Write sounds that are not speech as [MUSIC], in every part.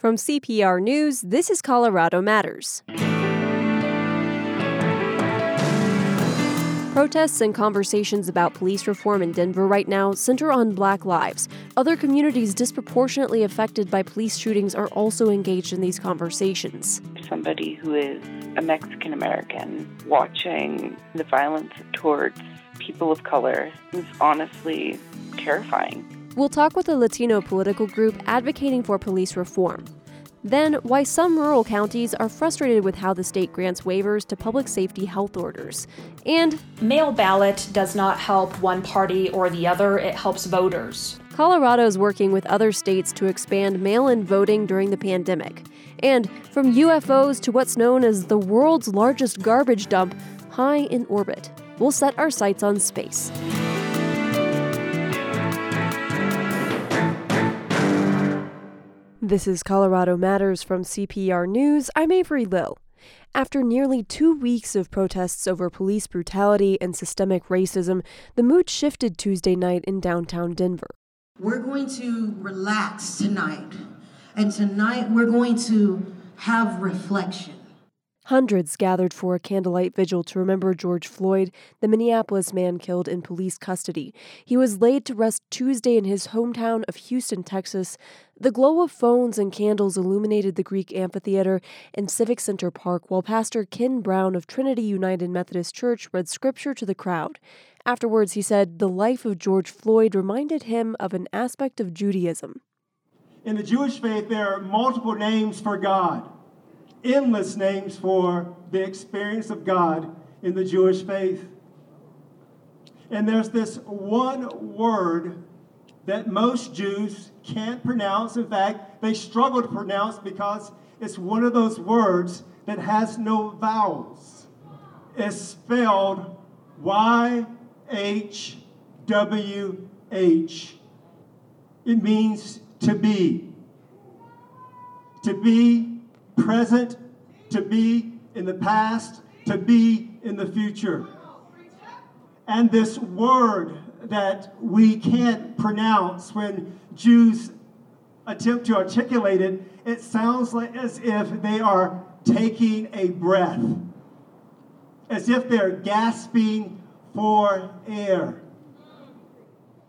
From CPR News, this is Colorado Matters. Protests and conversations about police reform in Denver right now center on black lives. Other communities disproportionately affected by police shootings are also engaged in these conversations. Somebody who is a Mexican American watching the violence towards people of color is honestly terrifying. We'll talk with a Latino political group advocating for police reform. Then, why some rural counties are frustrated with how the state grants waivers to public safety health orders. And mail ballot does not help one party or the other, it helps voters. Colorado is working with other states to expand mail in voting during the pandemic. And from UFOs to what's known as the world's largest garbage dump high in orbit, we'll set our sights on space. This is Colorado Matters from CPR News. I'm Avery Lill. After nearly two weeks of protests over police brutality and systemic racism, the mood shifted Tuesday night in downtown Denver. We're going to relax tonight, and tonight we're going to have reflection. Hundreds gathered for a candlelight vigil to remember George Floyd, the Minneapolis man killed in police custody. He was laid to rest Tuesday in his hometown of Houston, Texas. The glow of phones and candles illuminated the Greek Amphitheater and Civic Center Park while Pastor Ken Brown of Trinity United Methodist Church read scripture to the crowd. Afterwards, he said the life of George Floyd reminded him of an aspect of Judaism. In the Jewish faith, there are multiple names for God endless names for the experience of God in the Jewish faith. And there's this one word that most Jews can't pronounce. In fact, they struggle to pronounce because it's one of those words that has no vowels. It's spelled Y H W H. It means to be. To be present, to be in the past, to be in the future. And this word that we can't pronounce when Jews attempt to articulate it, it sounds like as if they are taking a breath, as if they're gasping for air.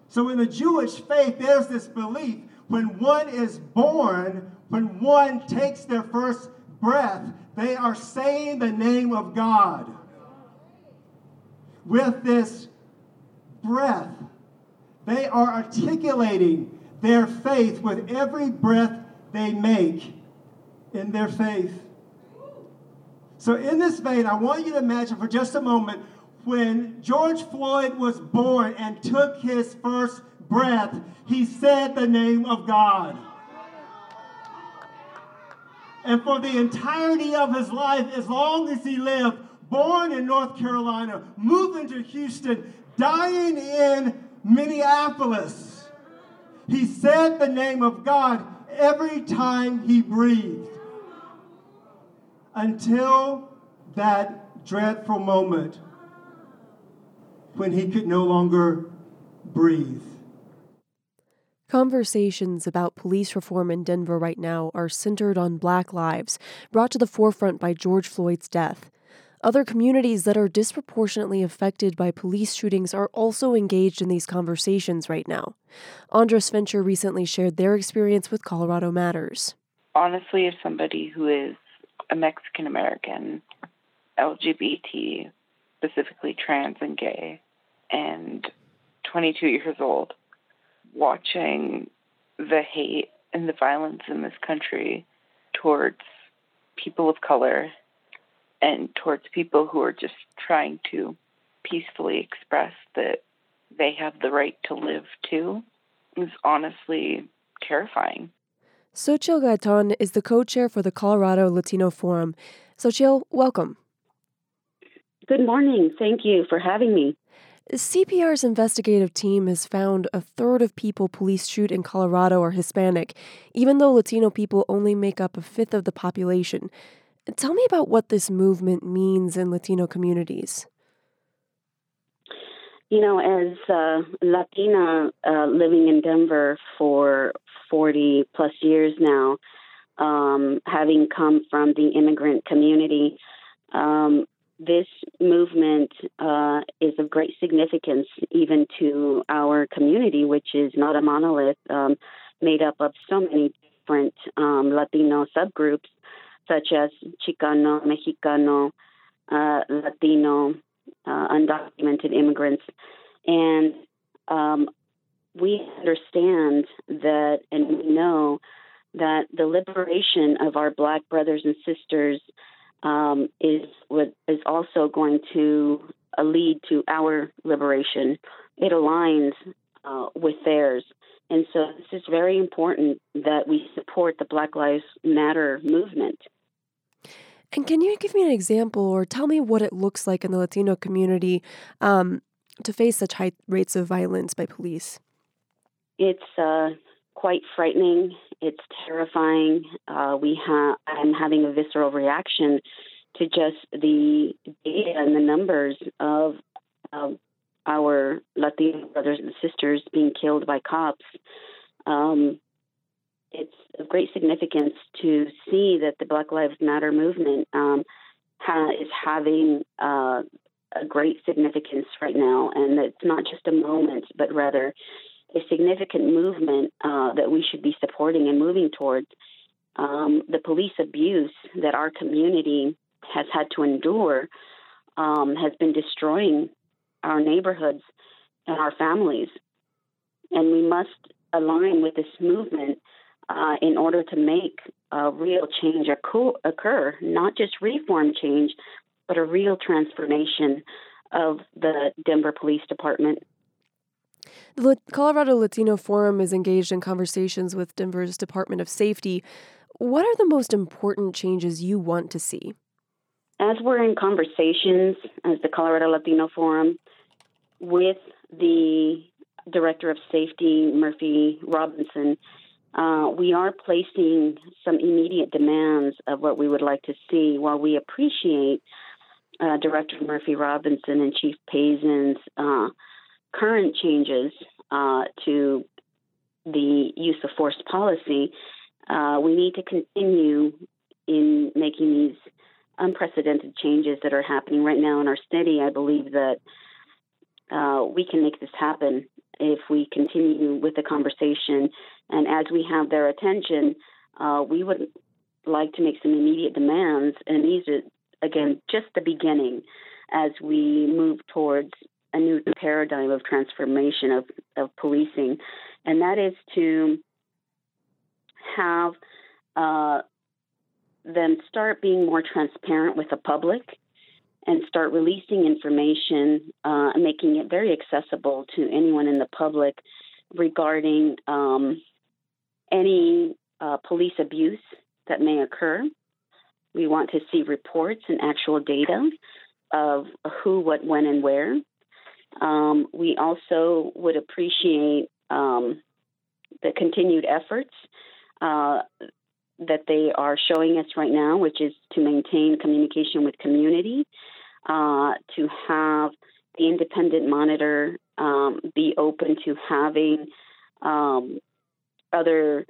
So in the Jewish faith, there's this belief when one is born, when one takes their first breath, they are saying the name of God. With this breath, they are articulating their faith with every breath they make in their faith. So, in this vein, I want you to imagine for just a moment when George Floyd was born and took his first breath, he said the name of God. And for the entirety of his life, as long as he lived, born in North Carolina, moving to Houston, dying in Minneapolis, he said the name of God every time he breathed until that dreadful moment when he could no longer breathe. Conversations about police reform in Denver right now are centered on black lives, brought to the forefront by George Floyd's death. Other communities that are disproportionately affected by police shootings are also engaged in these conversations right now. Andres Fincher recently shared their experience with Colorado Matters. Honestly, as somebody who is a Mexican American, LGBT, specifically trans and gay, and 22 years old, watching the hate and the violence in this country towards people of color and towards people who are just trying to peacefully express that they have the right to live too is honestly terrifying. Xochitl Gaitan is the co chair for the Colorado Latino Forum. Xochitl, welcome. Good morning. Thank you for having me. CPR's investigative team has found a third of people police shoot in Colorado are Hispanic, even though Latino people only make up a fifth of the population. Tell me about what this movement means in Latino communities. You know, as a Latina uh, living in Denver for 40 plus years now, um, having come from the immigrant community. Um, this movement uh, is of great significance even to our community, which is not a monolith, um, made up of so many different um, Latino subgroups, such as Chicano, Mexicano, uh, Latino, uh, undocumented immigrants. And um, we understand that and we know that the liberation of our black brothers and sisters um, is what is also going to uh, lead to our liberation. It aligns uh, with theirs. And so this is very important that we support the Black Lives Matter movement. And can you give me an example or tell me what it looks like in the Latino community um, to face such high rates of violence by police? It's uh, quite frightening. It's terrifying. Uh, we have. I'm having a visceral reaction to just the data and the numbers of our Latino brothers and sisters being killed by cops. Um, it's of great significance to see that the Black Lives Matter movement um, ha- is having uh, a great significance right now, and it's not just a moment, but rather a significant movement uh, that we should be supporting and moving towards. Um, the police abuse that our community has had to endure um, has been destroying our neighborhoods and our families. And we must align with this movement uh, in order to make a real change occur, not just reform change, but a real transformation of the Denver Police Department. The Colorado Latino Forum is engaged in conversations with Denver's Department of Safety. What are the most important changes you want to see? As we're in conversations as the Colorado Latino Forum with the Director of Safety, Murphy Robinson, uh, we are placing some immediate demands of what we would like to see. While we appreciate uh, Director Murphy Robinson and Chief Pazen's uh, current changes uh, to the use of force policy, uh, we need to continue in making these unprecedented changes that are happening right now in our city. I believe that uh, we can make this happen if we continue with the conversation. And as we have their attention, uh, we would like to make some immediate demands. And these are, again, just the beginning as we move towards a new paradigm of transformation of, of policing. And that is to have uh, them start being more transparent with the public and start releasing information uh, making it very accessible to anyone in the public regarding um, any uh, police abuse that may occur. We want to see reports and actual data of who, what, when, and where. Um, we also would appreciate um, the continued efforts uh, that they are showing us right now, which is to maintain communication with community, uh, to have the independent monitor um, be open to having um, other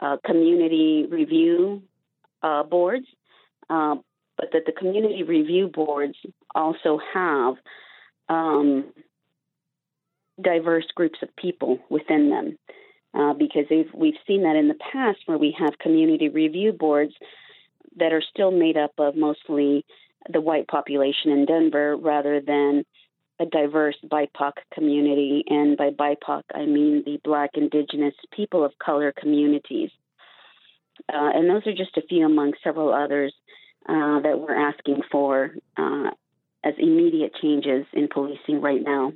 uh, community review uh, boards, uh, but that the community review boards also have um, diverse groups of people within them uh, because we've seen that in the past where we have community review boards that are still made up of mostly the white population in Denver rather than a diverse BIPOC community. And by BIPOC, I mean the Black, Indigenous, people of color communities. Uh, and those are just a few among several others uh, that we're asking for uh, as immediate changes in policing right now.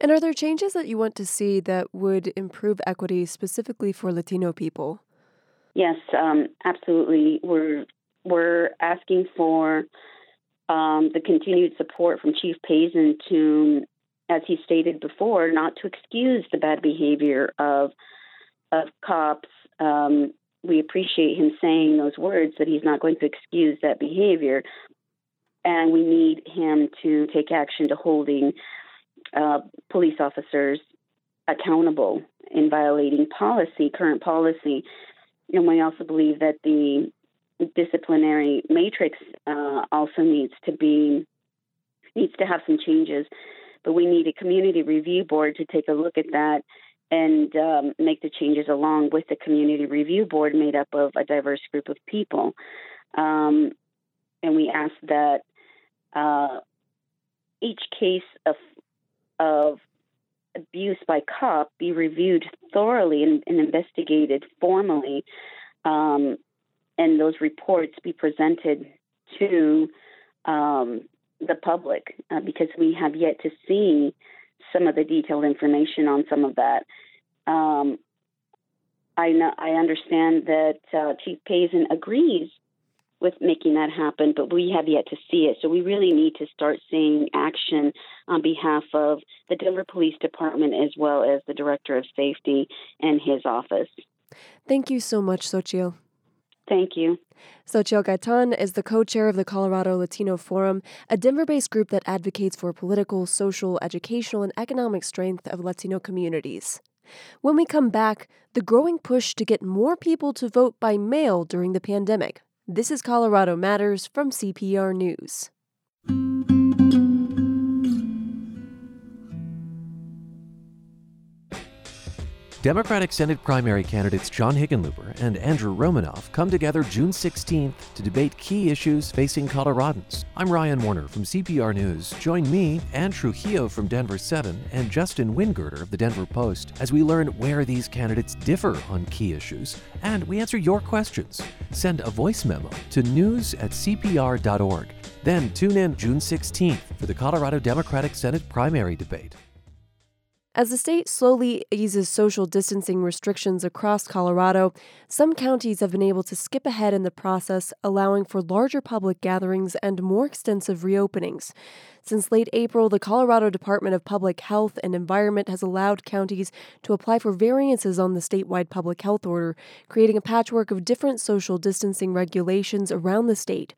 And are there changes that you want to see that would improve equity specifically for Latino people? Yes, um, absolutely. We're we're asking for um, the continued support from Chief Pazen to, as he stated before, not to excuse the bad behavior of of cops. Um, we appreciate him saying those words that he's not going to excuse that behavior, and we need him to take action to holding uh, police officers accountable in violating policy, current policy. and we also believe that the disciplinary matrix uh, also needs to be needs to have some changes. But we need a community review board to take a look at that and um, make the changes along with the community review board made up of a diverse group of people. Um, and we ask that uh, each case of of abuse by cop be reviewed thoroughly and, and investigated formally, um, and those reports be presented to um, the public uh, because we have yet to see some of the detailed information on some of that. Um, I know, I understand that uh, Chief Pazen agrees with making that happen, but we have yet to see it. So we really need to start seeing action on behalf of the Denver Police Department as well as the Director of Safety and his office. Thank you so much, Xochitl. Thank you. Xochitl Gaitan is the co chair of the Colorado Latino Forum, a Denver based group that advocates for political, social, educational, and economic strength of Latino communities. When we come back, the growing push to get more people to vote by mail during the pandemic. This is Colorado Matters from CPR News. Democratic Senate primary candidates John Hickenlooper and Andrew Romanoff come together June 16th to debate key issues facing Coloradans. I'm Ryan Warner from CPR News. Join me, Anne Trujillo from Denver 7, and Justin Wingerter of the Denver Post as we learn where these candidates differ on key issues and we answer your questions. Send a voice memo to news at cpr.org. Then tune in June 16th for the Colorado Democratic Senate primary debate. As the state slowly eases social distancing restrictions across Colorado, some counties have been able to skip ahead in the process, allowing for larger public gatherings and more extensive reopenings. Since late April, the Colorado Department of Public Health and Environment has allowed counties to apply for variances on the statewide public health order, creating a patchwork of different social distancing regulations around the state.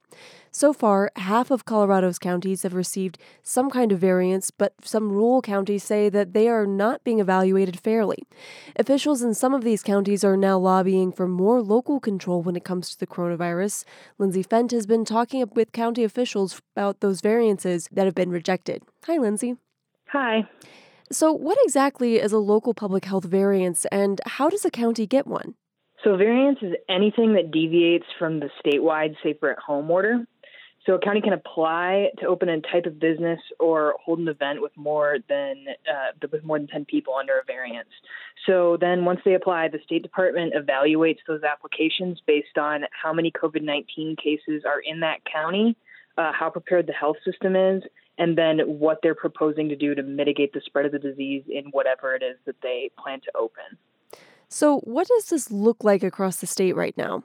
So far, half of Colorado's counties have received some kind of variance, but some rural counties say that they are not being evaluated fairly. Officials in some of these counties are now lobbying for more local control when it comes to the coronavirus. Lindsay Fendt has been talking with county officials about those variances that have been rejected. Hi, Lindsay. Hi. So, what exactly is a local public health variance, and how does a county get one? So, variance is anything that deviates from the statewide safer at home order. So a county can apply to open a type of business or hold an event with more than uh, with more than 10 people under a variance. So then once they apply, the State Department evaluates those applications based on how many COVID-19 cases are in that county, uh, how prepared the health system is, and then what they're proposing to do to mitigate the spread of the disease in whatever it is that they plan to open. So, what does this look like across the state right now?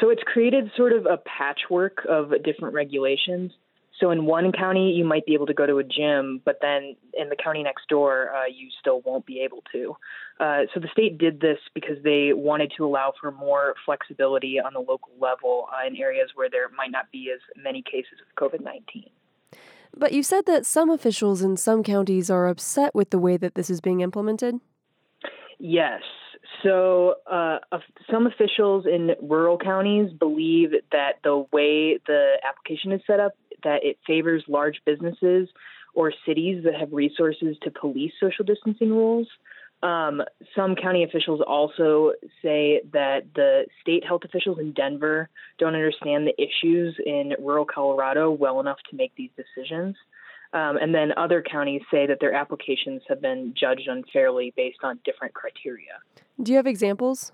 So it's created sort of a patchwork of different regulations. So in one county, you might be able to go to a gym, but then in the county next door, uh, you still won't be able to. Uh, so the state did this because they wanted to allow for more flexibility on the local level uh, in areas where there might not be as many cases of COVID 19. But you said that some officials in some counties are upset with the way that this is being implemented? Yes. So, uh, some officials in rural counties believe that the way the application is set up, that it favors large businesses or cities that have resources to police social distancing rules. Um, some county officials also say that the state health officials in Denver don't understand the issues in rural Colorado well enough to make these decisions. Um, and then other counties say that their applications have been judged unfairly based on different criteria. Do you have examples?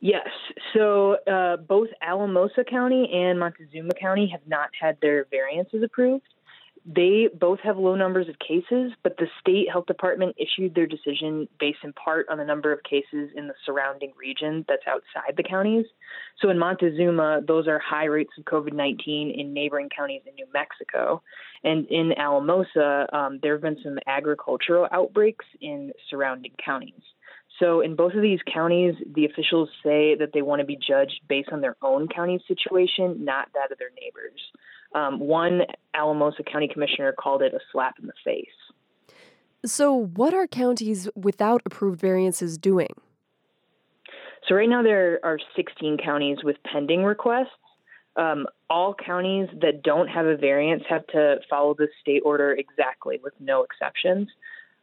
Yes. So uh, both Alamosa County and Montezuma County have not had their variances approved. They both have low numbers of cases, but the state health department issued their decision based in part on the number of cases in the surrounding region that's outside the counties. So in Montezuma, those are high rates of COVID 19 in neighboring counties in New Mexico. And in Alamosa, um, there have been some agricultural outbreaks in surrounding counties. So, in both of these counties, the officials say that they want to be judged based on their own county situation, not that of their neighbors. Um, one Alamosa County Commissioner called it a slap in the face. So, what are counties without approved variances doing? So right now there are 16 counties with pending requests. Um, all counties that don't have a variance have to follow the state order exactly with no exceptions.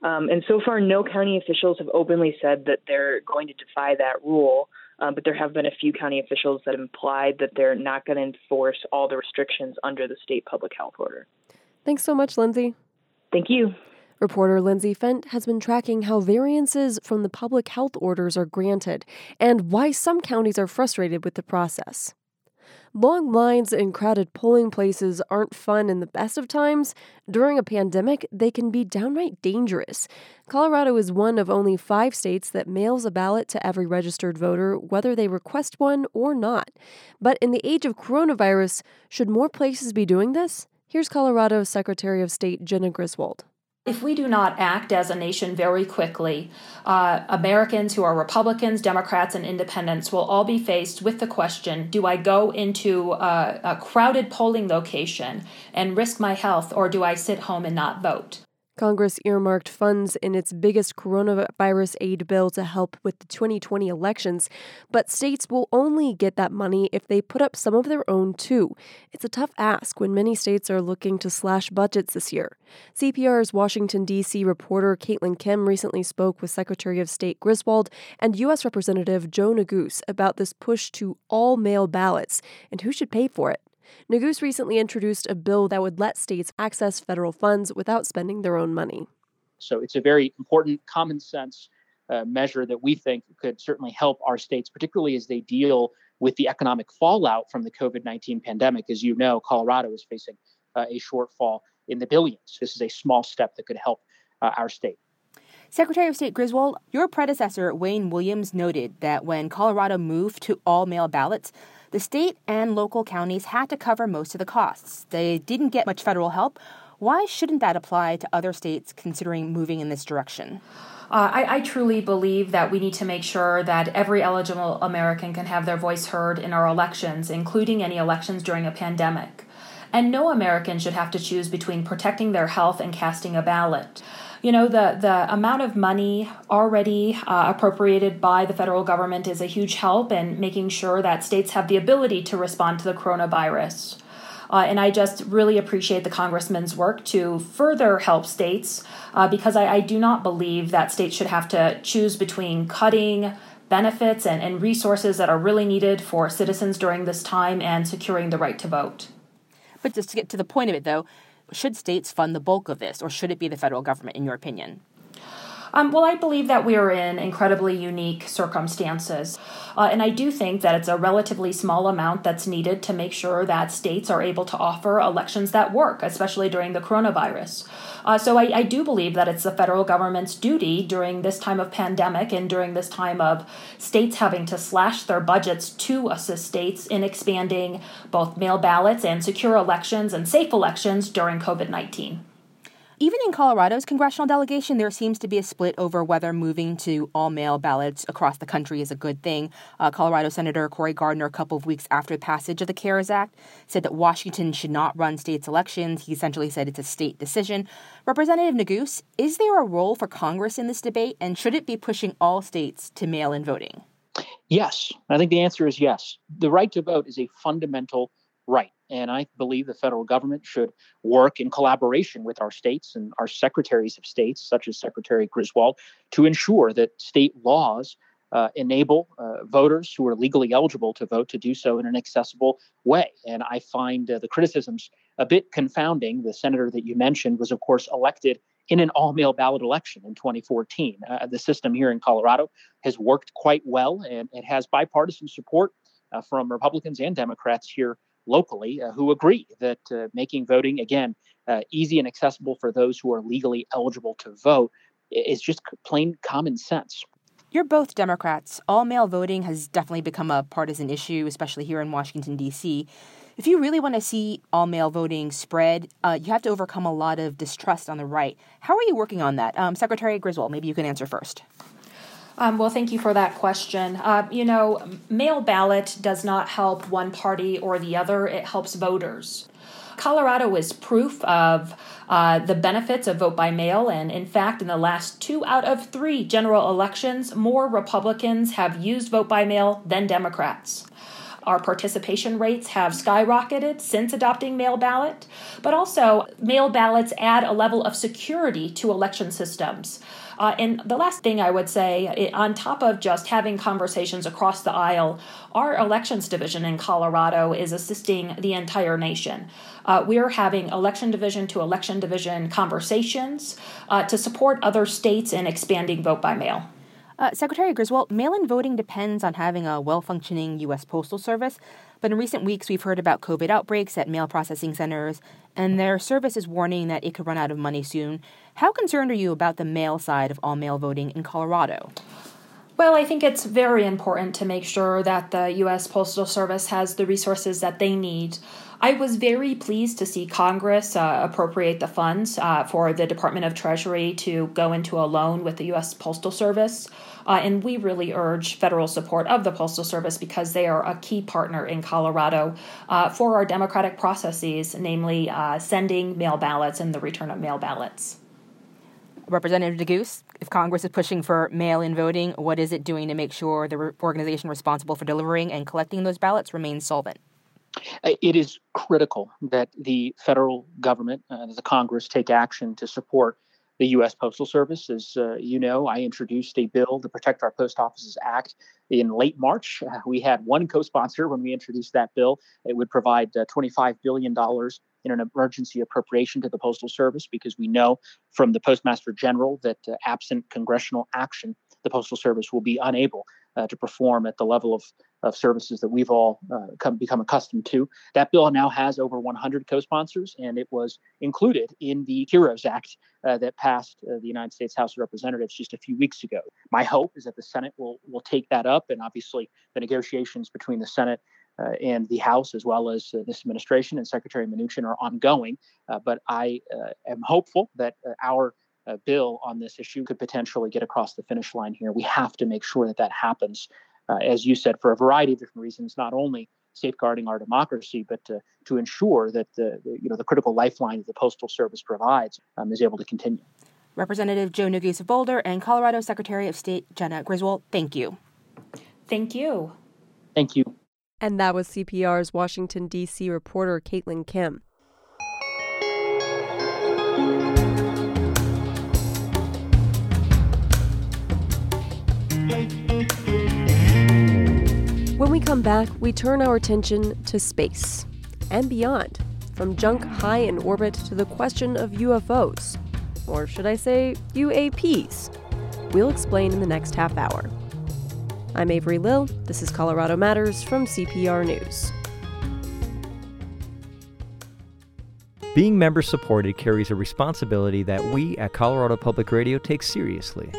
Um, and so far, no county officials have openly said that they're going to defy that rule. Um, but there have been a few county officials that have implied that they're not going to enforce all the restrictions under the state public health order. Thanks so much, Lindsay. Thank you. Reporter Lindsay Fendt has been tracking how variances from the public health orders are granted and why some counties are frustrated with the process. Long lines in crowded polling places aren't fun in the best of times. During a pandemic, they can be downright dangerous. Colorado is one of only five states that mails a ballot to every registered voter, whether they request one or not. But in the age of coronavirus, should more places be doing this? Here's Colorado's Secretary of State Jena Griswold. If we do not act as a nation very quickly, uh, Americans who are Republicans, Democrats, and independents will all be faced with the question do I go into a, a crowded polling location and risk my health, or do I sit home and not vote? Congress earmarked funds in its biggest coronavirus aid bill to help with the 2020 elections, but states will only get that money if they put up some of their own too. It's a tough ask when many states are looking to slash budgets this year. CPR's Washington, D.C. reporter Caitlyn Kim recently spoke with Secretary of State Griswold and U.S. Representative Joe Neguse about this push to all mail ballots and who should pay for it. Neguse recently introduced a bill that would let states access federal funds without spending their own money. So it's a very important common sense uh, measure that we think could certainly help our states, particularly as they deal with the economic fallout from the COVID 19 pandemic. As you know, Colorado is facing uh, a shortfall in the billions. This is a small step that could help uh, our state. Secretary of State Griswold, your predecessor, Wayne Williams, noted that when Colorado moved to all mail ballots, the state and local counties had to cover most of the costs. They didn't get much federal help. Why shouldn't that apply to other states considering moving in this direction? Uh, I, I, truly believe that we need to make sure that every eligible American can have their voice heard in our elections, including any elections during a pandemic. And no American should have to choose between protecting their health and casting a ballot you know the the amount of money already uh, appropriated by the federal government is a huge help in making sure that states have the ability to respond to the coronavirus. Uh, and I just really appreciate the congressman's work to further help states uh, because I, I, do not believe that states should have to choose between cutting benefits and, and resources that are really needed for citizens during this time and securing the right to vote. But just to get to the point of it, though, should states fund the bulk of this, or should it be the federal government, in your opinion? Um, well, I believe that we are in incredibly unique circumstances. Uh, and I do think that it's a relatively small amount that's needed to make sure that states are able to offer elections that work, especially during the coronavirus. Uh, so I, I do believe that it's the federal government's duty during this time of pandemic and during this time of states having to slash their budgets to assist states in expanding both mail ballots and secure elections and safe elections during COVID 19. Even in Colorado's congressional delegation, there seems to be a split over whether moving to all mail ballots across the country is a good thing. Uh, Colorado Senator Cory Gardner, a couple of weeks after the passage of the CARES Act, said that Washington should not run states' elections. He essentially said it's a state decision. Representative Neguse, is there a role for Congress in this debate, and should it be pushing all states to mail in voting? Yes. I think the answer is yes. The right to vote is a fundamental right. And I believe the federal government should work in collaboration with our states and our secretaries of states, such as Secretary Griswold, to ensure that state laws uh, enable uh, voters who are legally eligible to vote to do so in an accessible way. And I find uh, the criticisms a bit confounding. The senator that you mentioned was, of course, elected in an all mail ballot election in 2014. Uh, the system here in Colorado has worked quite well and it has bipartisan support uh, from Republicans and Democrats here locally uh, who agree that uh, making voting again uh, easy and accessible for those who are legally eligible to vote is just plain common sense. You're both Democrats. All mail voting has definitely become a partisan issue, especially here in Washington, D.C. If you really want to see all mail voting spread, uh, you have to overcome a lot of distrust on the right. How are you working on that? Um, Secretary Griswold, maybe you can answer first. Um, well, thank you for that question. Uh, you know, mail ballot does not help one party or the other, it helps voters. Colorado is proof of uh, the benefits of vote by mail, and in fact, in the last two out of three general elections, more Republicans have used vote by mail than Democrats. Our participation rates have skyrocketed since adopting mail ballot, but also mail ballots add a level of security to election systems. Uh, and the last thing I would say, on top of just having conversations across the aisle, our elections division in Colorado is assisting the entire nation. Uh, we're having election division to election division conversations uh, to support other states in expanding vote by mail. Uh, Secretary Griswold, mail in voting depends on having a well functioning U.S. Postal Service, but in recent weeks we've heard about COVID outbreaks at mail processing centers, and their service is warning that it could run out of money soon. How concerned are you about the mail side of all mail voting in Colorado? Well, I think it's very important to make sure that the U.S. Postal Service has the resources that they need. I was very pleased to see Congress uh, appropriate the funds uh, for the Department of Treasury to go into a loan with the U.S. Postal Service. Uh, and we really urge federal support of the Postal Service because they are a key partner in Colorado uh, for our democratic processes, namely uh, sending mail ballots and the return of mail ballots. Representative Neguse, if Congress is pushing for mail in voting, what is it doing to make sure the organization responsible for delivering and collecting those ballots remains solvent? Uh, it is critical that the federal government, uh, the Congress, take action to support the U.S. Postal Service. As uh, you know, I introduced a bill to protect our post offices act in late March. Uh, we had one co-sponsor when we introduced that bill. It would provide uh, $25 billion in an emergency appropriation to the Postal Service because we know from the Postmaster General that uh, absent congressional action, the Postal Service will be unable uh, to perform at the level of, of services that we've all uh, come, become accustomed to. That bill now has over 100 co sponsors, and it was included in the HEROES Act uh, that passed uh, the United States House of Representatives just a few weeks ago. My hope is that the Senate will, will take that up, and obviously the negotiations between the Senate uh, and the House, as well as uh, this administration and Secretary Mnuchin, are ongoing. Uh, but I uh, am hopeful that our uh, bill on this issue could potentially get across the finish line here. We have to make sure that that happens, uh, as you said, for a variety of different reasons, not only safeguarding our democracy, but to, to ensure that the, the, you know the critical lifeline that the Postal Service provides um, is able to continue. Representative Joe Neguse of Boulder and Colorado Secretary of State Jena Griswold, thank you. Thank you. Thank you. And that was CPR's Washington, D.C. reporter Caitlyn Kim. We come back, we turn our attention to space and beyond, from junk high in orbit to the question of UFOs. Or should I say, UAPs? We'll explain in the next half hour. I'm Avery Lill. This is Colorado Matters from CPR News. Being member supported carries a responsibility that we at Colorado Public Radio take seriously.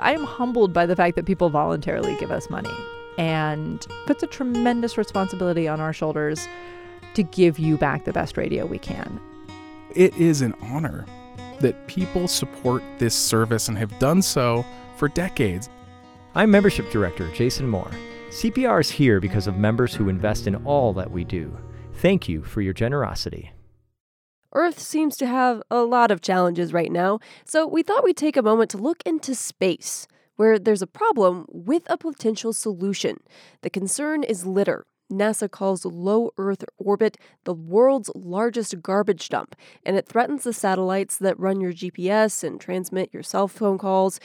I am humbled by the fact that people voluntarily give us money and puts a tremendous responsibility on our shoulders to give you back the best radio we can. It is an honor that people support this service and have done so for decades. I'm Membership Director Jason Moore. CPR is here because of members who invest in all that we do. Thank you for your generosity. Earth seems to have a lot of challenges right now, so we thought we'd take a moment to look into space where there's a problem with a potential solution. The concern is litter. NASA calls low Earth orbit the world's largest garbage dump, and it threatens the satellites that run your GPS and transmit your cell phone calls.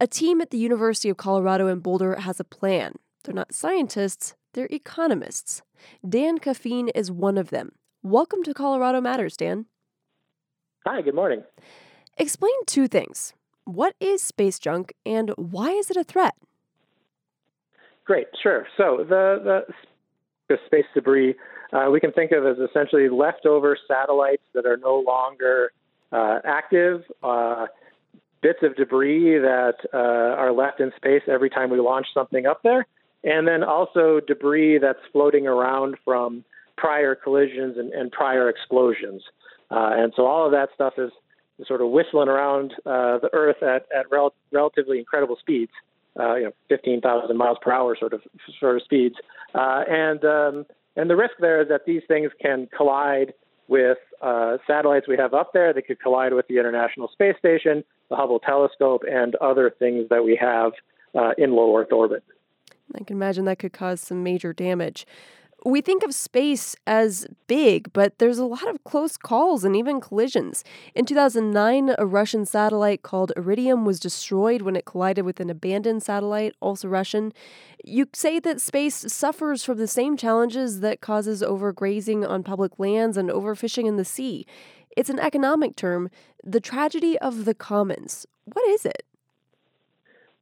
A team at the University of Colorado in Boulder has a plan. They're not scientists, they're economists. Dan Kaffine is one of them. Welcome to Colorado Matters, Dan. Hi, good morning. Explain two things. What is space junk and why is it a threat? Great, sure. So the, the, the space debris uh, we can think of as essentially leftover satellites that are no longer uh, active, uh, bits of debris that uh, are left in space every time we launch something up there, and then also debris that's floating around from prior collisions and, and prior explosions. Uh, and so all of that stuff is sort of whistling around uh, the Earth at, at rel- relatively incredible speeds, uh, you know, 15,000 miles per hour sort of sort of speeds. Uh, and um, and the risk there is that these things can collide with uh, satellites we have up there They could collide with the International Space Station, the Hubble telescope, and other things that we have uh, in low Earth orbit. I can imagine that could cause some major damage we think of space as big, but there's a lot of close calls and even collisions. In 2009, a Russian satellite called Iridium was destroyed when it collided with an abandoned satellite, also Russian. You say that space suffers from the same challenges that causes overgrazing on public lands and overfishing in the sea. It's an economic term, the tragedy of the commons. What is it?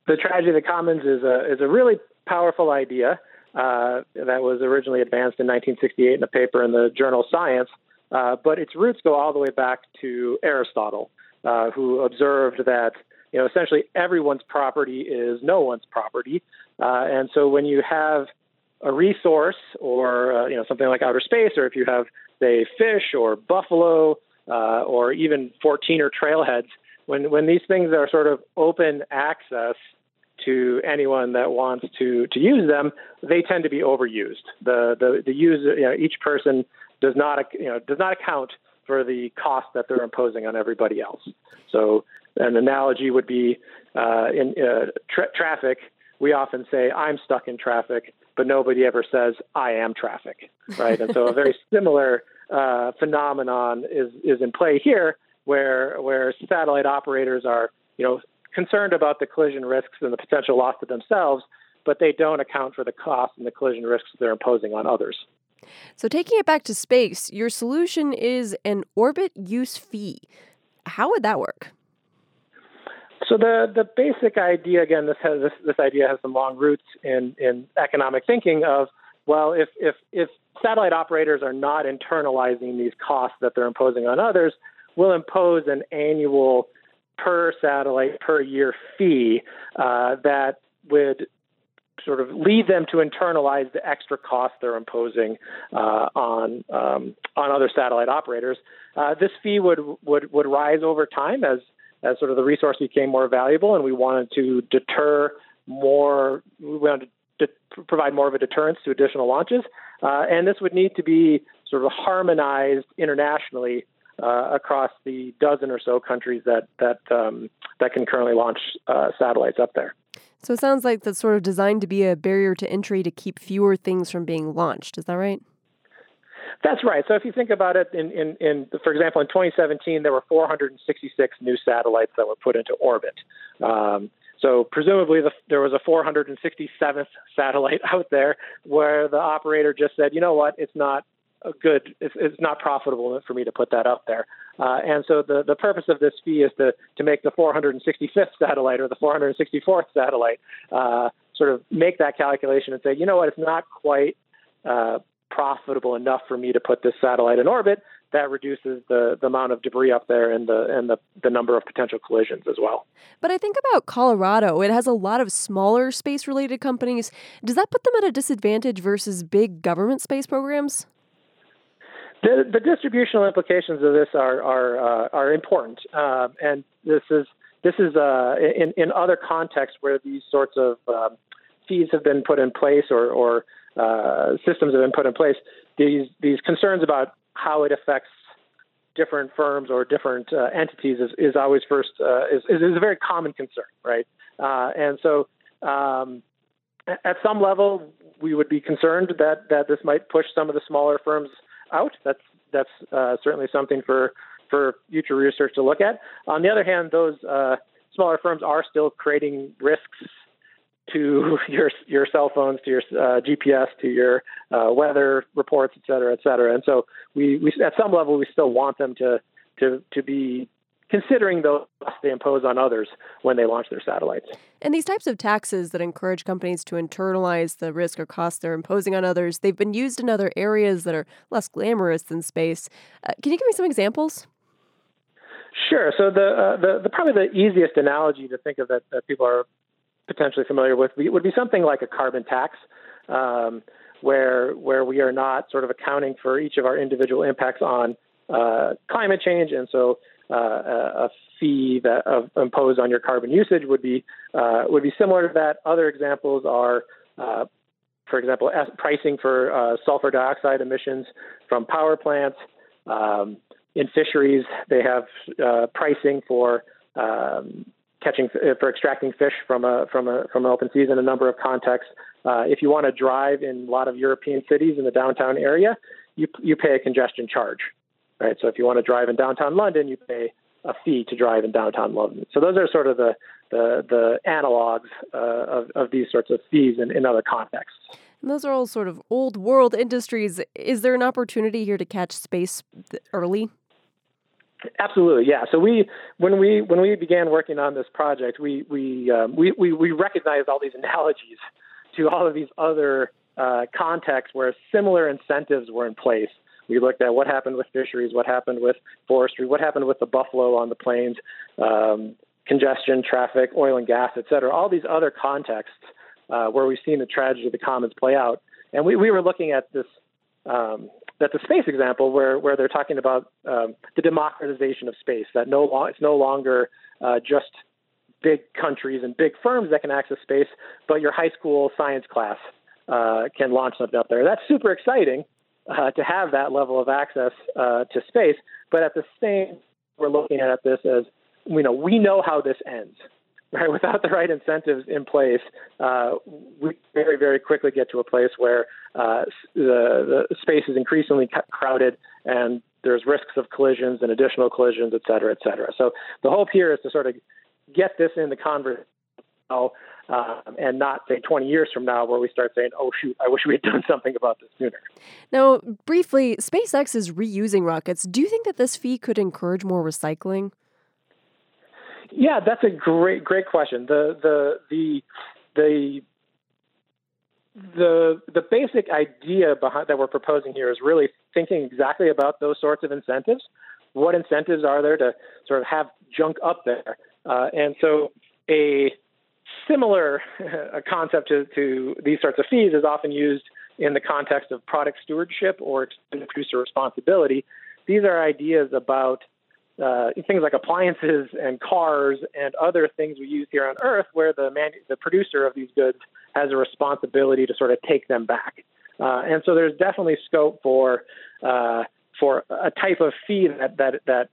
The tragedy of the commons is a is a really powerful idea uh, that was originally advanced in 1968 in a paper in the journal Science. Uh, but its roots go all the way back to Aristotle, uh, who observed that you know essentially everyone's property is no one's property, uh, and so when you have a resource or uh, you know something like outer space, or if you have say fish or buffalo or even 14er trailheads, when when these things are sort of open access to anyone that wants to to use them, they tend to be overused. The the the user, you know, each person does not you know does not account for the cost that they're imposing on everybody else. So an analogy would be uh, in uh, tra- traffic. We often say I'm stuck in traffic, but nobody ever says I am traffic, right? and so a very [LAUGHS] similar uh, phenomenon is is in play here, where where satellite operators are you know concerned about the collision risks and the potential loss to themselves, but they don't account for the cost and the collision risks they're imposing on others. So, taking it back to space, your solution is an orbit use fee. How would that work? So the the basic idea again, this has this, this idea has some long roots in in economic thinking of well, if if if satellite operators are not internalizing these costs that they're imposing on others, we'll impose an annual per satellite per year fee uh, that would sort of lead them to internalize the extra cost they're imposing uh, on um, on other satellite operators. Uh, this fee would would would rise over time as as sort of the resource became more valuable, and we wanted to deter more. We wanted to provide more of a deterrence to additional launches, uh, and this would need to be sort of harmonized internationally uh, across the dozen or so countries that that um, that can currently launch uh, satellites up there. So it sounds like that's sort of designed to be a barrier to entry to keep fewer things from being launched. Is that right? That's right. So if you think about it, in, in, in for example, in 2017, there were 466 new satellites that were put into orbit. Um, so presumably the, there was a 467th satellite [LAUGHS] out there where the operator just said, you know what, it's not good. It's, it's not profitable for me to put that up there. Uh, and so the, the purpose of this fee is to, to make the 465th satellite or the 464th satellite uh, sort of make that calculation and say, you know what, it's not quite uh, profitable enough for me to put this satellite in orbit. That reduces the, the amount of debris up there and the and the, the number of potential collisions as well. But I think about Colorado. It has a lot of smaller space related companies. Does that put them at a disadvantage versus big government space programs? The, the distributional implications of this are are uh, are important, uh, and this is this is uh, in in other contexts where these sorts of um, fees have been put in place or or uh, systems have been put in place. These these concerns about how it affects different firms or different uh, entities is, is always first uh, is, is a very common concern, right? and so. Um, at some level, we would be concerned that, that this might push some of the smaller firms out. That's that's uh, certainly something for for future research to look at. On the other hand, those uh, smaller firms are still creating risks to [LAUGHS] your your cell phones, to your uh, GPS, to your uh, weather reports, et cetera, et cetera. And so we, we at some level we still want them to to to be considering those they impose on others when they launch their satellites. And these types of taxes that encourage companies to internalize the risk or cost they're imposing on others, they've been used in other areas that are less glamorous than space. Uh, can you give me some examples? Sure. So the, uh, the, the probably the easiest analogy to think of that, that people are potentially familiar with would be something like a carbon tax. Um, where where we are not sort of accounting for each of our individual impacts on uh, climate change, and so uh, a fee that uh, imposed on your carbon usage would be uh, would be similar to that. Other examples are, uh, for example, pricing for uh, sulfur dioxide emissions from power plants. Um, in fisheries, they have uh, pricing for um, catching uh, for extracting fish from a from a from an open season. A number of contexts. Uh, if you want to drive in a lot of European cities in the downtown area, you you pay a congestion charge, right? So if you want to drive in downtown London, you pay a fee to drive in downtown London. So those are sort of the the, the analogs uh, of, of these sorts of fees in, in other contexts. And those are all sort of old world industries. Is there an opportunity here to catch space early? Absolutely, yeah. So we, when we when we began working on this project, we we um, we, we, we recognized all these analogies to all of these other uh, contexts where similar incentives were in place. We looked at what happened with fisheries, what happened with forestry, what happened with the buffalo on the plains, um, congestion, traffic, oil and gas, et cetera. All these other contexts uh, where we've seen the tragedy of the commons play out, and we, we were looking at this um, that the space example where where they're talking about um, the democratization of space that no lo- it's no longer uh, just big countries and big firms that can access space, but your high school science class uh, can launch something up there. That's super exciting uh, to have that level of access uh, to space, but at the same, we're looking at this as you know we know how this ends [LAUGHS] right? Without the right incentives in place, uh, we very, very quickly get to a place where uh, the, the space is increasingly crowded and there's risks of collisions and additional collisions, et cetera, et cetera. So the hope here is to sort of get this in the conversation now, uh, and not say 20 years from now where we start saying, oh, shoot, I wish we had [LAUGHS] done something about this sooner. Now, briefly, SpaceX is reusing rockets. Do you think that this fee could encourage more recycling? Yeah, that's a great great question. The the the the the the basic idea behind that we're proposing here is really thinking exactly about those sorts of incentives. What incentives are there to sort of have junk up there? Uh, and so a similar a concept to, to these sorts of fees is often used in the context of product stewardship or producer responsibility. These are ideas about uh, things like appliances and cars and other things we use here on Earth, where the man, the producer of these goods has a responsibility to sort of take them back. Uh, and so there's definitely scope for uh, for a type of fee that that that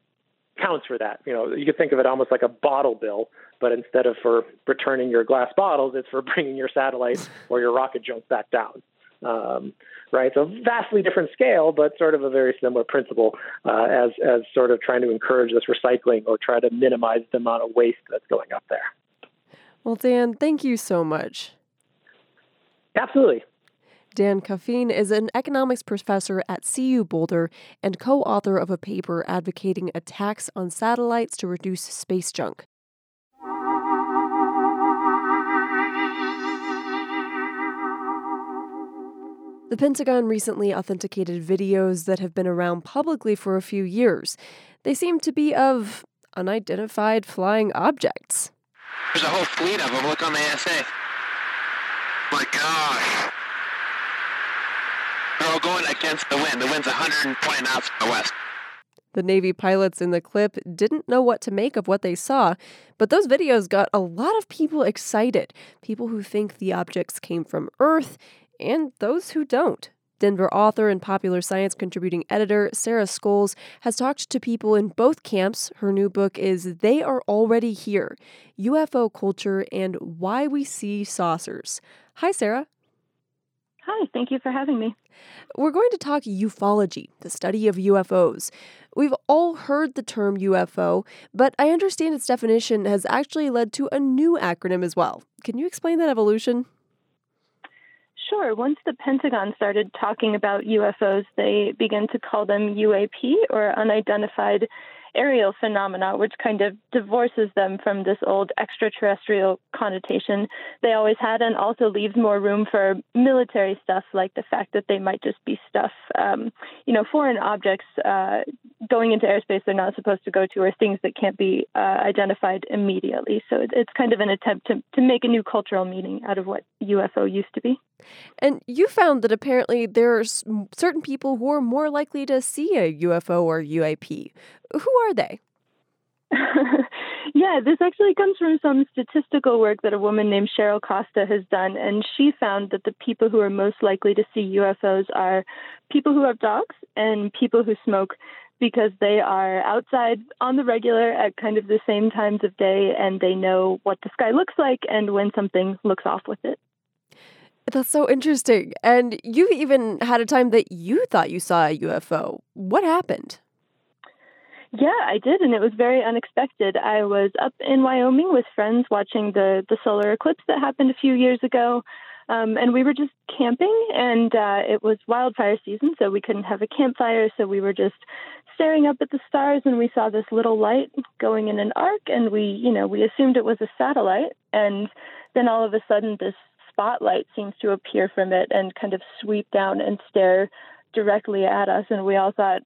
counts for that. You know, you could think of it almost like a bottle bill, but instead of for returning your glass bottles, it's for [LAUGHS] bringing your satellite or your rocket junk back down. Um, right? So vastly different scale, but sort of a very similar principle uh, as as sort of trying to encourage this recycling or try to minimize the amount of waste that's going up there. Well, Dan, thank you so much. Absolutely. Dan Kaffine is an economics professor at CU Boulder and co author of a paper advocating a tax on satellites to reduce space junk. The Pentagon recently authenticated videos that have been around publicly for a few years. They seem to be of unidentified flying objects. There's a whole fleet of them. Look on the ASA. My gosh. Going against the wind. The wind's 120 knots the west. The Navy pilots in the clip didn't know what to make of what they saw, but those videos got a lot of people excited. People who think the objects came from Earth and those who don't. Denver author and popular science contributing editor Sarah Scoles has talked to people in both camps. Her new book is They Are Already Here UFO Culture and Why We See Saucers. Hi, Sarah. Hi, thank you for having me. We're going to talk ufology, the study of UFOs. We've all heard the term UFO, but I understand its definition has actually led to a new acronym as well. Can you explain that evolution? Sure. Once the Pentagon started talking about UFOs, they began to call them UAP or unidentified aerial phenomena, which kind of divorces them from this old extraterrestrial connotation they always had, and also leaves more room for military stuff, like the fact that they might just be stuff, um, you know, foreign objects uh, going into airspace they're not supposed to go to, or things that can't be uh, identified immediately. So it's kind of an attempt to, to make a new cultural meaning out of what UFO used to be. And you found that apparently there are certain people who are more likely to see a UFO or UAP. Who are they? [LAUGHS] Yeah, this actually comes from some statistical work that a woman named Cheryl Costa has done, and she found that the people who are most likely to see UFOs are people who have dogs and people who smoke because they are outside on the regular at kind of the same times of day and they know what the sky looks like and when something looks off with it. That's so interesting. And you even had a time that you thought you saw a UFO. What happened? Yeah, I did, and it was very unexpected. I was up in Wyoming with friends watching the the solar eclipse that happened a few years ago, um, and we were just camping, and uh, it was wildfire season, so we couldn't have a campfire, so we were just staring up at the stars, and we saw this little light going in an arc, and we, you know, we assumed it was a satellite, and then all of a sudden, this spotlight seems to appear from it and kind of sweep down and stare directly at us, and we all thought,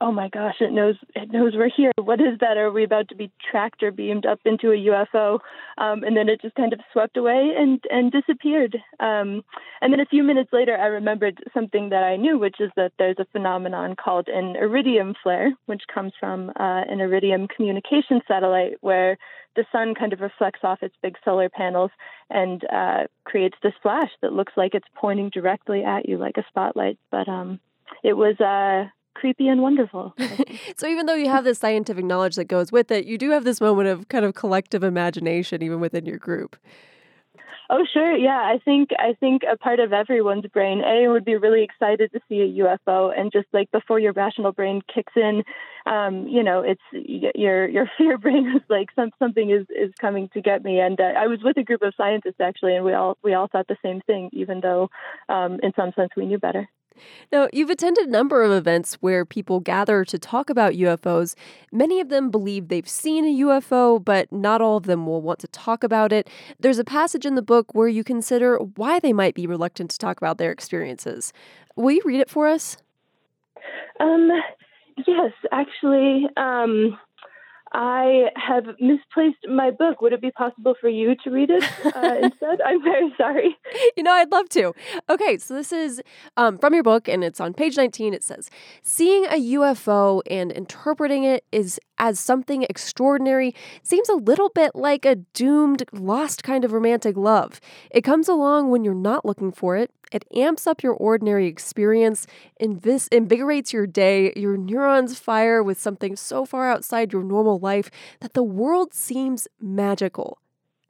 oh my gosh, it knows it knows we're here. What is that? Are we about to be tracked or beamed up into a UFO? Um, and then it just kind of swept away and and disappeared. Um, and then a few minutes later, I remembered something that I knew, which is that there's a phenomenon called an iridium flare, which comes from uh, an iridium communication satellite where the sun kind of reflects off its big solar panels and uh, creates this flash that looks like it's pointing directly at you like a spotlight. But um, it was uh, creepy and wonderful. [LAUGHS] so even though you have this scientific knowledge that goes with it, you do have this moment of kind of collective imagination even within your group. Oh sure, yeah. I think I think a part of everyone's brain, A would be really excited to see a UFO and just like before your rational brain kicks in, um, you know, it's your your [LAUGHS] fear brain is like some something is is coming to get me. And uh, I was with a group of scientists actually and we all we all thought the same thing even though um, in some sense we knew better. Now, you've attended a number of events where people gather to talk about UFOs. Many of them believe they've seen a UFO, but not all of them will want to talk about it. There's a passage in the book where you consider why they might be reluctant to talk about their experiences. Will you read it for us? Um, yes, actually. Um, I have misplaced my book. Would it be possible for you to read it [LAUGHS] uh, instead? I'm very sorry. You know, I'd love to. Okay, so this is um, from your book, and it's on page 19. It says Seeing a UFO and interpreting it is as something extraordinary seems a little bit like a doomed, lost kind of romantic love. It comes along when you're not looking for it. It amps up your ordinary experience, invis- invigorates your day, your neurons fire with something so far outside your normal life that the world seems magical.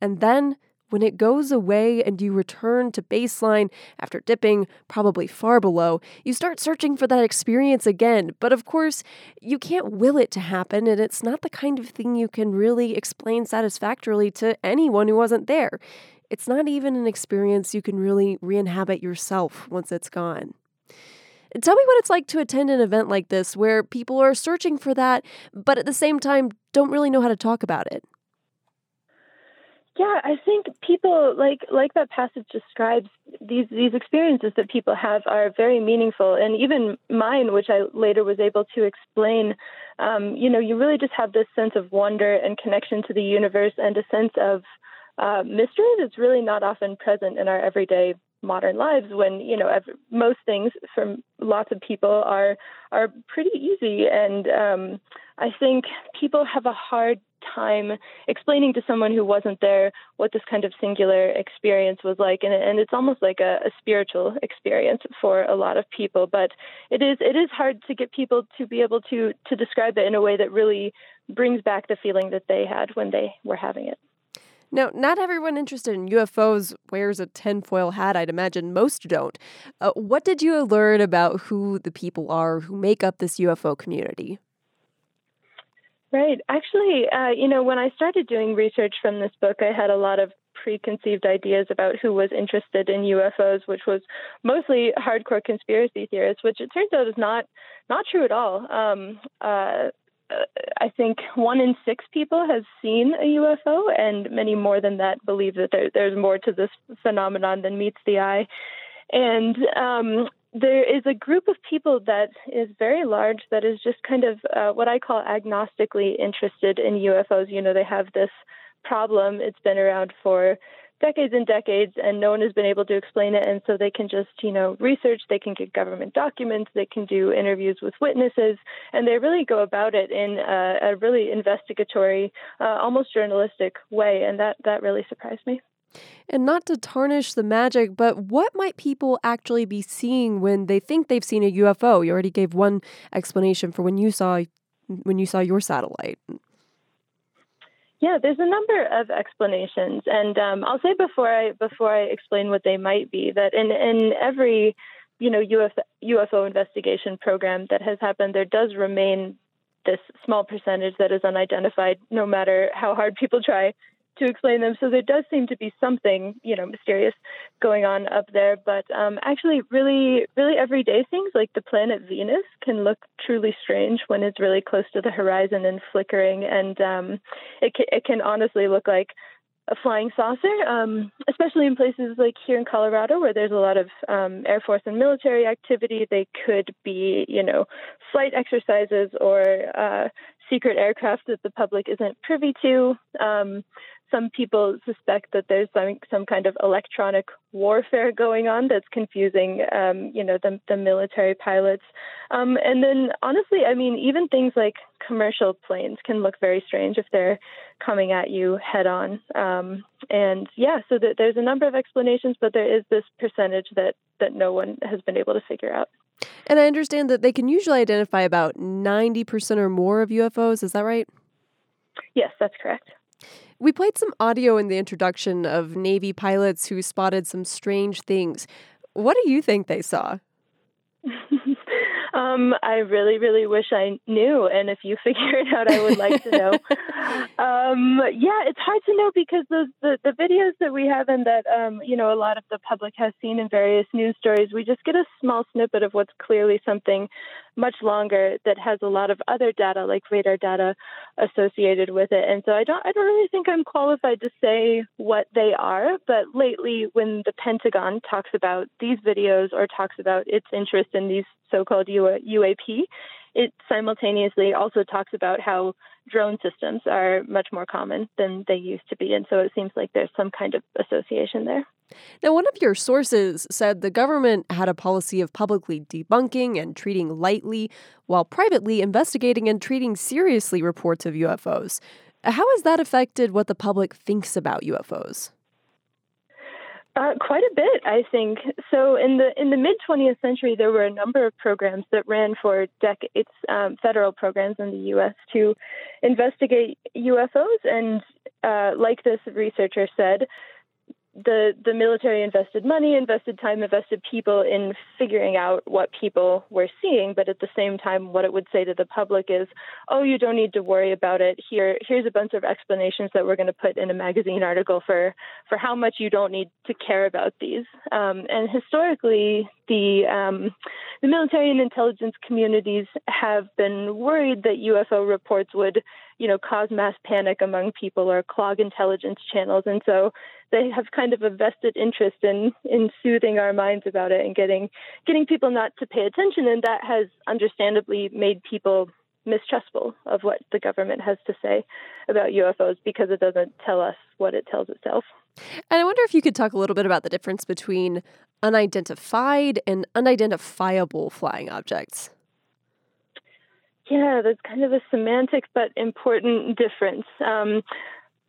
And then when it goes away and you return to baseline after dipping probably far below, you start searching for that experience again. But of course, you can't will it to happen, and it's not the kind of thing you can really explain satisfactorily to anyone who wasn't there. It's not even an experience you can really re inhabit yourself once it's gone. Tell me what it's like to attend an event like this where people are searching for that, but at the same time don't really know how to talk about it. Yeah, I think people like like that passage describes these these experiences that people have are very meaningful, and even mine, which I later was able to explain. Um, you know, you really just have this sense of wonder and connection to the universe, and a sense of uh, mystery that's really not often present in our everyday modern lives when you know every, most things for lots of people are are pretty easy and um, i think people have a hard time explaining to someone who wasn't there what this kind of singular experience was like and, and it's almost like a, a spiritual experience for a lot of people but it is it is hard to get people to be able to to describe it in a way that really brings back the feeling that they had when they were having it now, not everyone interested in UFOs wears a tinfoil hat. I'd imagine most don't. Uh, what did you learn about who the people are who make up this UFO community? Right. Actually, uh, you know, when I started doing research from this book, I had a lot of preconceived ideas about who was interested in UFOs, which was mostly hardcore conspiracy theorists, which it turns out is not not true at all. Um, uh, I think one in six people has seen a UFO, and many more than that believe that there, there's more to this phenomenon than meets the eye. And um, there is a group of people that is very large that is just kind of uh, what I call agnostically interested in UFOs. You know, they have this problem. It's been around for decades and decades, and no one has been able to explain it. And so they can just, you know, research, they can get government documents, they can do interviews with witnesses, and they really go about it in a, a really investigatory, uh, almost journalistic way. And that, that really surprised me. And not to tarnish the magic, but what might people actually be seeing when they think they've seen a UFO? You already gave one explanation for when you saw when you saw your satellite. Yeah, there's a number of explanations, and um, I'll say before I before I explain what they might be that in in every you know UFO, UFO investigation program that has happened, there does remain this small percentage that is unidentified, no matter how hard people try to explain them. So there does seem to be something, you know, mysterious going on up there. But um, actually, really, really everyday things like the planet Venus can look truly strange when it's really close to the horizon and flickering. And um, it, can, it can honestly look like a flying saucer, um, especially in places like here in Colorado where there's a lot of um, Air Force and military activity. They could be, you know, flight exercises or uh, secret aircraft that the public isn't privy to. Um, some people suspect that there's some, some kind of electronic warfare going on that's confusing, um, you know, the, the military pilots. Um, and then, honestly, I mean, even things like commercial planes can look very strange if they're coming at you head on. Um, and yeah, so th- there's a number of explanations, but there is this percentage that that no one has been able to figure out. And I understand that they can usually identify about 90% or more of UFOs. Is that right? Yes, that's correct. We played some audio in the introduction of Navy pilots who spotted some strange things. What do you think they saw? [LAUGHS] Um, I really, really wish I knew. And if you [LAUGHS] figure it out, I would like to know. [LAUGHS] um, yeah, it's hard to know because those the, the videos that we have and that um, you know a lot of the public has seen in various news stories, we just get a small snippet of what's clearly something much longer that has a lot of other data, like radar data, associated with it. And so I don't I don't really think I'm qualified to say what they are. But lately, when the Pentagon talks about these videos or talks about its interest in these so-called UAP, it simultaneously also talks about how drone systems are much more common than they used to be. And so it seems like there's some kind of association there. Now, one of your sources said the government had a policy of publicly debunking and treating lightly, while privately investigating and treating seriously reports of UFOs. How has that affected what the public thinks about UFOs? Uh, quite a bit, I think. So in the in the mid 20th century, there were a number of programs that ran for decades, um, federal programs in the U.S. to investigate UFOs, and uh, like this researcher said, the the military invested money, invested time, invested people in figuring out what people were seeing. But at the same time, what it would say to the public is, "Oh, you don't need to worry about it. Here, here's a bunch of explanations that we're going to put in a magazine article for for how much you don't need to care about these." Um, and historically, the um, the military and intelligence communities have been worried that UFO reports would, you know, cause mass panic among people or clog intelligence channels, and so they have kind of a vested interest in in soothing our minds about it and getting getting people not to pay attention, and that has understandably made people mistrustful of what the government has to say about UFOs because it doesn't tell us what it tells itself. And I wonder if you could talk a little bit about the difference between unidentified and unidentifiable flying objects. Yeah, that's kind of a semantic but important difference. Um,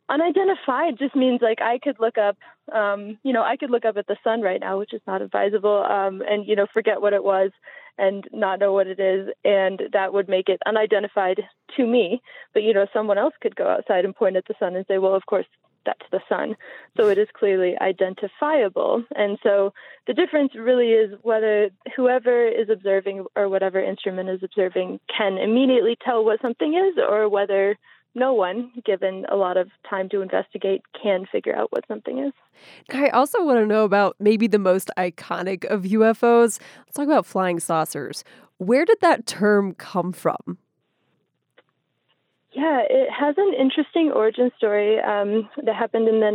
unidentified just means like I could look up, um, you know, I could look up at the sun right now, which is not advisable, um, and you know, forget what it was and not know what it is, and that would make it unidentified to me. But you know, someone else could go outside and point at the sun and say, well, of course, that's the sun. So it is clearly identifiable. And so the difference really is whether whoever is observing or whatever instrument is observing can immediately tell what something is, or whether no one, given a lot of time to investigate, can figure out what something is. I also want to know about maybe the most iconic of UFOs. Let's talk about flying saucers. Where did that term come from? Yeah, it has an interesting origin story um, that happened in the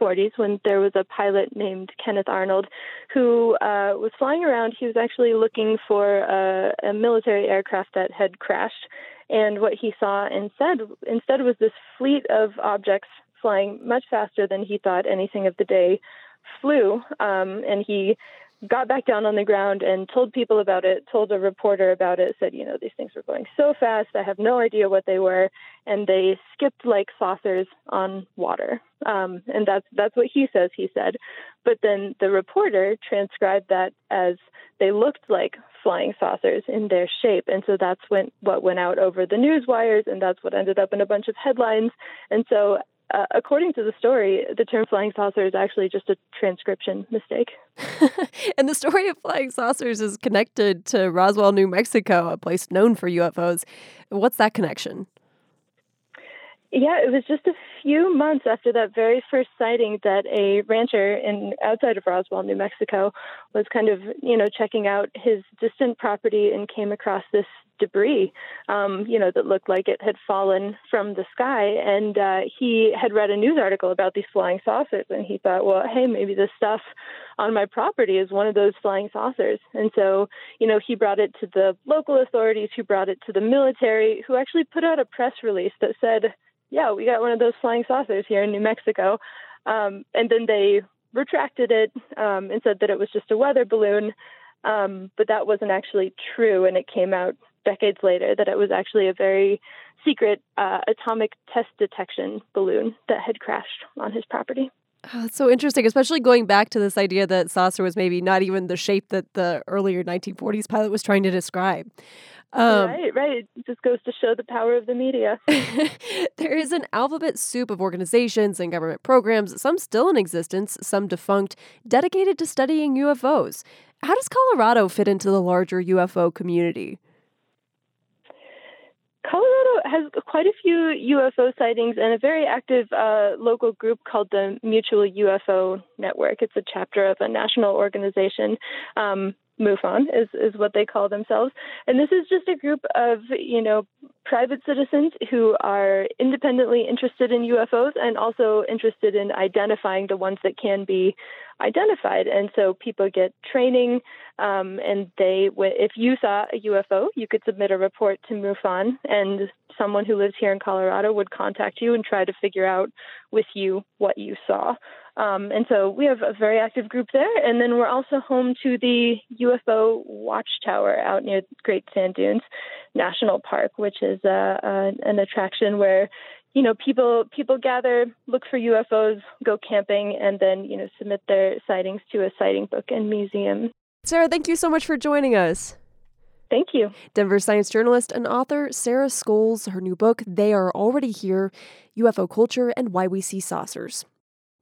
1940s when there was a pilot named Kenneth Arnold who uh, was flying around. He was actually looking for a, a military aircraft that had crashed and what he saw instead instead was this fleet of objects flying much faster than he thought anything of the day flew. Um, and he got back down on the ground and told people about it, told a reporter about it, said, you know, these things were going so fast, I have no idea what they were, and they skipped like saucers on water. Um, and that's that's what he says he said. But then the reporter transcribed that as they looked like flying saucers in their shape. And so that's when what went out over the news wires and that's what ended up in a bunch of headlines. And so uh, according to the story, the term flying saucer is actually just a transcription mistake. [LAUGHS] and the story of flying saucers is connected to Roswell, New Mexico, a place known for UFOs. What's that connection? Yeah, it was just a few months after that very first sighting that a rancher in outside of Roswell, New Mexico, was kind of you know checking out his distant property and came across this debris, um, you know, that looked like it had fallen from the sky. And uh, he had read a news article about these flying saucers, and he thought, well, hey, maybe this stuff on my property is one of those flying saucers. And so, you know, he brought it to the local authorities, who brought it to the military, who actually put out a press release that said, yeah, we got one of those flying saucers here in New Mexico. Um, and then they retracted it um, and said that it was just a weather balloon. Um, but that wasn't actually true, and it came out decades later that it was actually a very secret uh, atomic test detection balloon that had crashed on his property. Oh, that's so interesting, especially going back to this idea that saucer was maybe not even the shape that the earlier 1940s pilot was trying to describe. Um, right, right. It just goes to show the power of the media. [LAUGHS] there is an alphabet soup of organizations and government programs, some still in existence, some defunct, dedicated to studying UFOs. How does Colorado fit into the larger UFO community? Colorado has quite a few UFO sightings and a very active uh, local group called the Mutual UFO Network. It's a chapter of a national organization. Um, MUFON is, is what they call themselves. And this is just a group of, you know, private citizens who are independently interested in UFOs and also interested in identifying the ones that can be identified. And so people get training, um, and they, if you saw a UFO, you could submit a report to MUFON, and someone who lives here in Colorado would contact you and try to figure out with you what you saw. Um, and so we have a very active group there. And then we're also home to the UFO Watchtower out near Great Sand Dunes National Park, which is uh, an attraction where you know people people gather, look for UFOs, go camping, and then you know submit their sightings to a sighting book and museum. Sarah, thank you so much for joining us. Thank you. Denver science journalist and author Sarah Scoles, her new book, They Are Already Here UFO Culture and Why We See Saucers.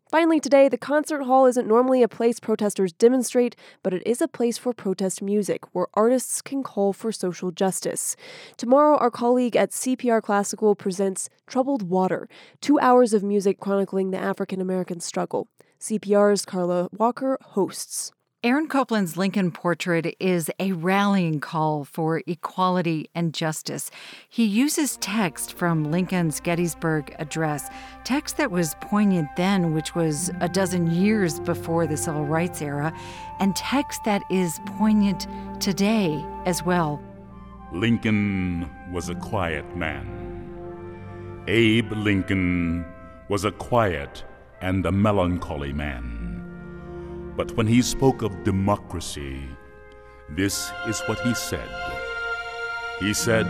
Finally, today, the concert hall isn't normally a place protesters demonstrate, but it is a place for protest music where artists can call for social justice. Tomorrow, our colleague at CPR Classical presents Troubled Water, two hours of music chronicling the African American struggle. CPR's Carla Walker hosts. Aaron Copland's Lincoln portrait is a rallying call for equality and justice. He uses text from Lincoln's Gettysburg Address, text that was poignant then, which was a dozen years before the Civil Rights era, and text that is poignant today as well. Lincoln was a quiet man. Abe Lincoln was a quiet and a melancholy man. But when he spoke of democracy, this is what he said. He said,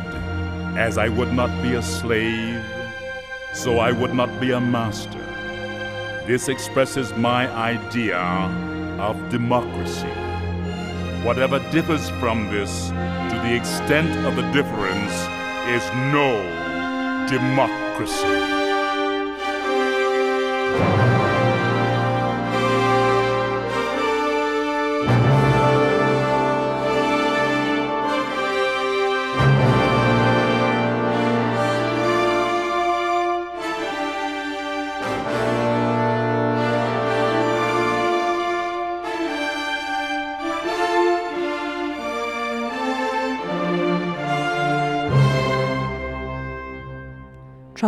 As I would not be a slave, so I would not be a master. This expresses my idea of democracy. Whatever differs from this, to the extent of the difference, is no democracy.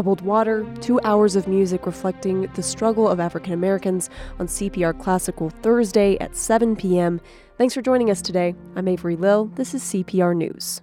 Troubled Water, two hours of music reflecting the struggle of African Americans on CPR Classical Thursday at 7 p.m. Thanks for joining us today. I'm Avery Lill. This is CPR News.